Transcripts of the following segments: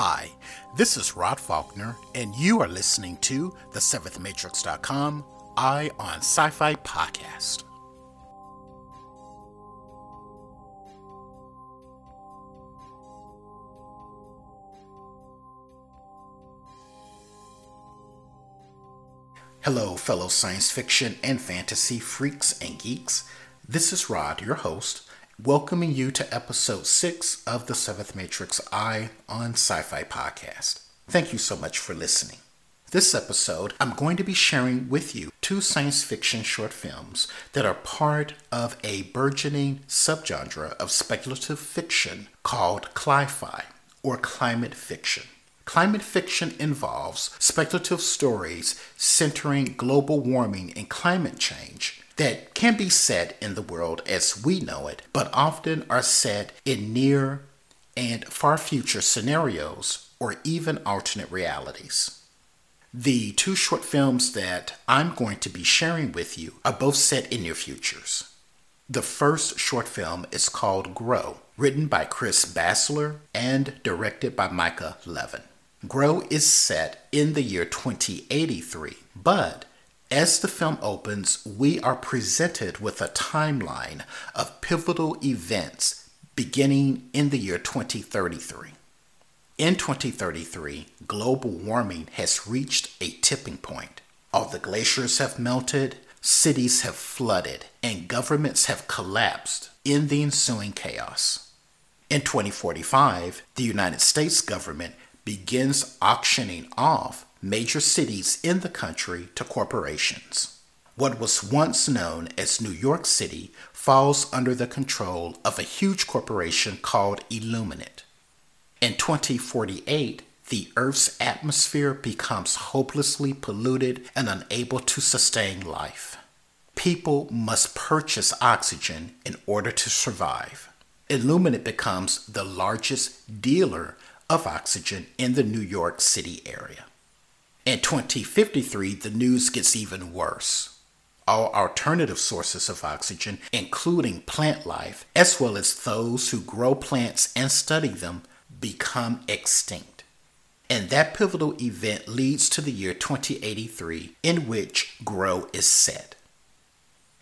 Hi, this is Rod Faulkner, and you are listening to the SeventhMatrix.com Eye on Sci Fi podcast. Hello, fellow science fiction and fantasy freaks and geeks. This is Rod, your host, welcoming you to episode 6 of the Seventh Matrix Eye on Sci Fi podcast. Thank you so much for listening. This episode, I'm going to be sharing with you two science fiction short films that are part of a burgeoning subgenre of speculative fiction called cli-fi or climate fiction. Climate fiction involves speculative stories centering global warming and climate change that can be set in the world as we know it, but often are set in near and far future scenarios or even alternate realities. The two short films that I'm going to be sharing with you are both set in near futures. The first short film is called Grow, written by Chris Bassler and directed by Micah Levin. Grow is set in the year 2083, but as the film opens, we are presented with a timeline of pivotal events beginning in the year 2033. In 2033, global warming has reached a tipping point. All the glaciers have melted, cities have flooded, and governments have collapsed in the ensuing chaos. In 2045, the United States government begins auctioning off major cities in the country to corporations. What was once known as New York City falls under the control of a huge corporation called Illuminate. In 2048, the Earth's atmosphere becomes hopelessly polluted and unable to sustain life. People must purchase oxygen in order to survive. Illuminate becomes the largest dealer of oxygen in the New York City area. In 2053, the news gets even worse. All alternative sources of oxygen, including plant life, as well as those who grow plants and study them, become extinct. And that pivotal event leads to the year 2083, in which Grow is set.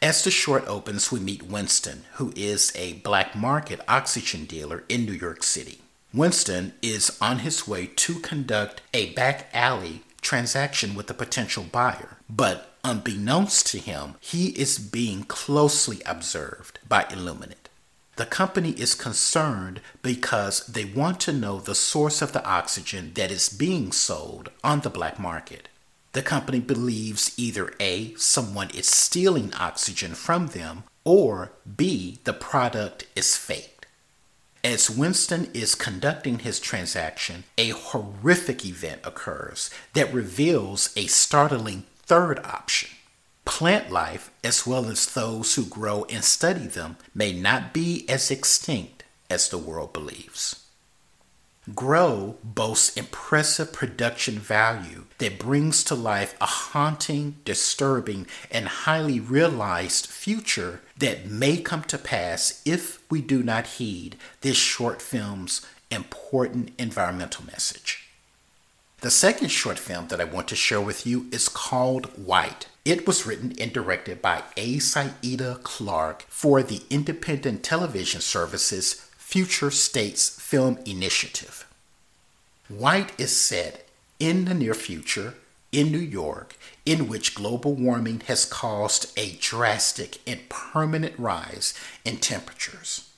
As the short opens, we meet Winston, who is a black market oxygen dealer in New York City. Winston is on his way to conduct a back alley transaction with a potential buyer. But unbeknownst to him, he is being closely observed by Illuminate. The company is concerned because they want to know the source of the oxygen that is being sold on the black market. The company believes either A, someone is stealing oxygen from them, or B, the product is fake. As Winston is conducting his transaction, a horrific event occurs that reveals a startling third option. Plant life, as well as those who grow and study them, may not be as extinct as the world believes. Grow boasts impressive production value that brings to life a haunting, disturbing, and highly realized future that may come to pass if we do not heed this short film's important environmental message. The second short film that I want to share with you is called White. It was written and directed by A. Sayeeda Clarke for the independent television services Future States Film Initiative. White is set in the near future in New York, in which global warming has caused a drastic and permanent rise in temperatures.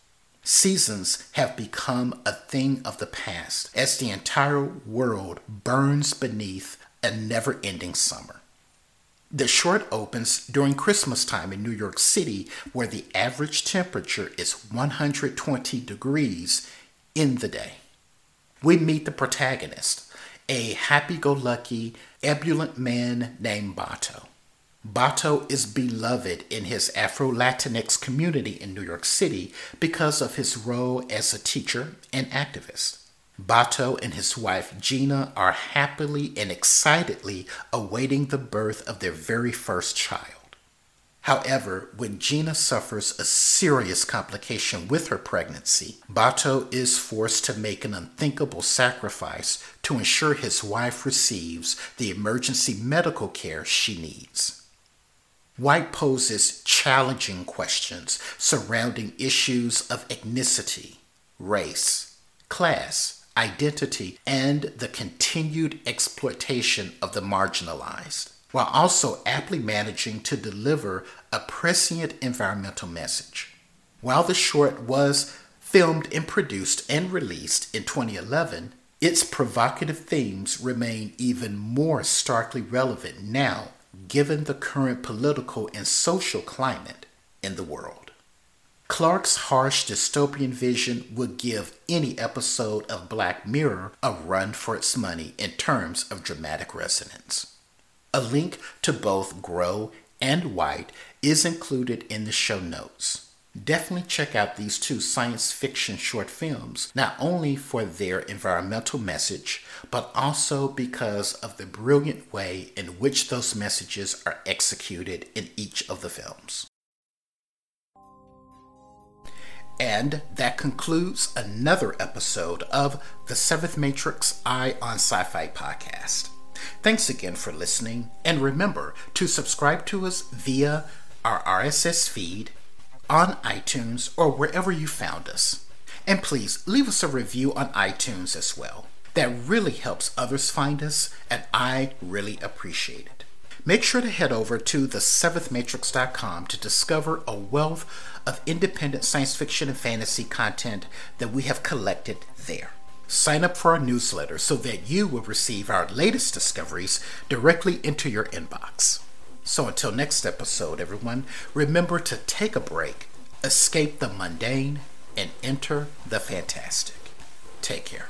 Seasons have become a thing of the past as the entire world burns beneath a never ending summer. The short opens during Christmas time in New York City, where the average temperature is 120 degrees in the day. We meet the protagonist, a happy go lucky, ebullient man named Bato. Bato is beloved in his Afro Latinx community in New York City because of his role as a teacher and activist. Bato and his wife Gina are happily and excitedly awaiting the birth of their very first child. However, when Gina suffers a serious complication with her pregnancy, Bato is forced to make an unthinkable sacrifice to ensure his wife receives the emergency medical care she needs. White poses challenging questions surrounding issues of ethnicity, race, class, identity, and the continued exploitation of the marginalized while also aptly managing to deliver a prescient environmental message. While the short was filmed and produced and released in 2011, its provocative themes remain even more starkly relevant now, given the current political and social climate in the world. Clarke's harsh dystopian vision would give any episode of Black Mirror a run for its money in terms of dramatic resonance. A link to both Grow and White is included in the show notes. Definitely check out these two science fiction short films, not only for their environmental message, but also because of the brilliant way in which those messages are executed in each of the films. And that concludes another episode of the Seventh Matrix Eye on Sci Fi podcast. Thanks again for listening, and remember to subscribe to us via our RSS feed on iTunes or wherever you found us. And please leave us a review on iTunes as well. That really helps others find us, and I really appreciate it. Make sure to head over to the7thmatrix.com to discover a wealth of independent science fiction and fantasy content that we have collected there. Sign up for our newsletter so that you will receive our latest discoveries directly into your inbox. So until next episode, everyone, remember to take a break, escape the mundane, and enter the fantastic. Take care.